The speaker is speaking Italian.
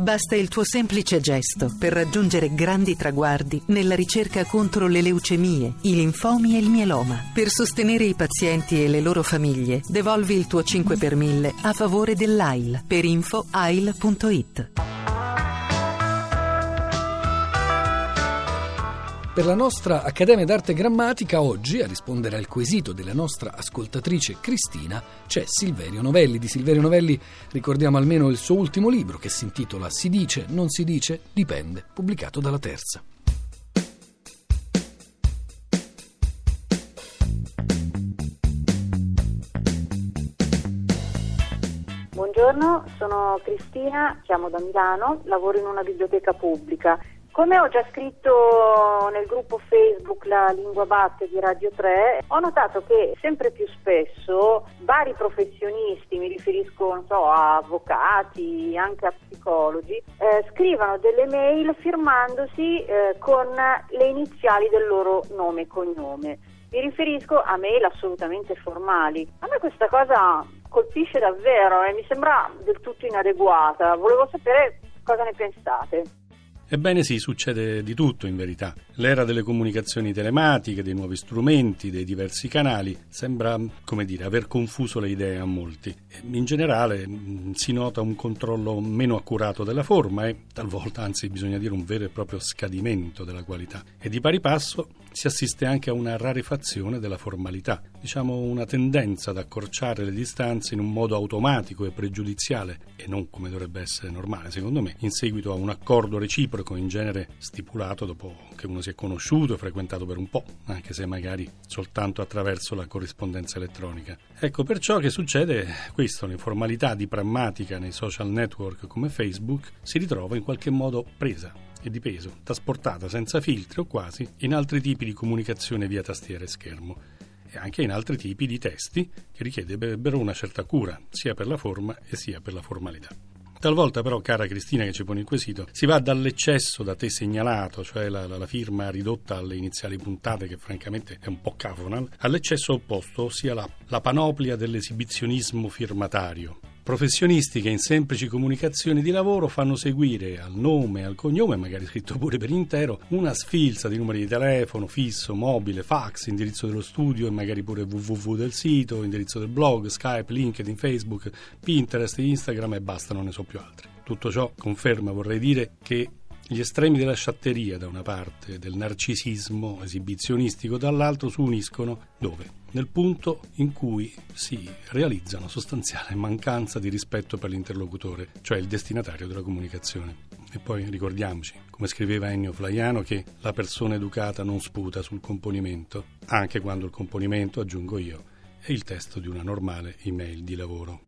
Basta il tuo semplice gesto per raggiungere grandi traguardi nella ricerca contro le leucemie, i linfomi e il mieloma. Per sostenere i pazienti e le loro famiglie, devolvi il tuo 5 per 1000 a favore dell'AIL per info ail.it. Per la nostra Accademia d'Arte Grammatica oggi a rispondere al quesito della nostra ascoltatrice Cristina c'è Silverio Novelli. Di Silverio Novelli ricordiamo almeno il suo ultimo libro che si intitola Si dice, non si dice, dipende, pubblicato dalla Terza. Buongiorno, sono Cristina, chiamo da Milano, lavoro in una biblioteca pubblica come ho già scritto nel gruppo Facebook La Lingua Batte di Radio 3, ho notato che sempre più spesso vari professionisti, mi riferisco so, a avvocati, anche a psicologi, eh, scrivono delle mail firmandosi eh, con le iniziali del loro nome e cognome. Mi riferisco a mail assolutamente formali. A me questa cosa colpisce davvero e mi sembra del tutto inadeguata. Volevo sapere cosa ne pensate. Ebbene sì, succede di tutto in verità. L'era delle comunicazioni telematiche, dei nuovi strumenti, dei diversi canali, sembra, come dire, aver confuso le idee a molti. In generale mm, si nota un controllo meno accurato della forma e talvolta, anzi bisogna dire, un vero e proprio scadimento della qualità. E di pari passo si assiste anche a una rarefazione della formalità, diciamo una tendenza ad accorciare le distanze in un modo automatico e pregiudiziale e non come dovrebbe essere normale, secondo me, in seguito a un accordo reciproco reciproco, in genere stipulato dopo che uno si è conosciuto e frequentato per un po', anche se magari soltanto attraverso la corrispondenza elettronica. Ecco perciò che succede questo, l'informalità di prammatica nei social network come Facebook si ritrova in qualche modo presa e di peso, trasportata senza filtri o quasi in altri tipi di comunicazione via tastiera e schermo e anche in altri tipi di testi che richiedebbero una certa cura, sia per la forma e sia per la formalità. Talvolta però, cara Cristina che ci pone il quesito, si va dall'eccesso da te segnalato, cioè la, la, la firma ridotta alle iniziali puntate che francamente è un po' cafonal, all'eccesso opposto, ossia la, la panoplia dell'esibizionismo firmatario Professionisti che in semplici comunicazioni di lavoro fanno seguire al nome al cognome, magari scritto pure per intero, una sfilza di numeri di telefono, fisso, mobile, fax, indirizzo dello studio e magari pure www del sito, indirizzo del blog, Skype, LinkedIn, Facebook, Pinterest, Instagram e basta, non ne so più altri. Tutto ciò conferma, vorrei dire, che gli estremi della sciatteria da una parte, del narcisismo esibizionistico dall'altro, si uniscono dove? Nel punto in cui si realizza una sostanziale mancanza di rispetto per l'interlocutore, cioè il destinatario della comunicazione. E poi ricordiamoci, come scriveva Ennio Flaiano, che la persona educata non sputa sul componimento, anche quando il componimento, aggiungo io, è il testo di una normale email di lavoro.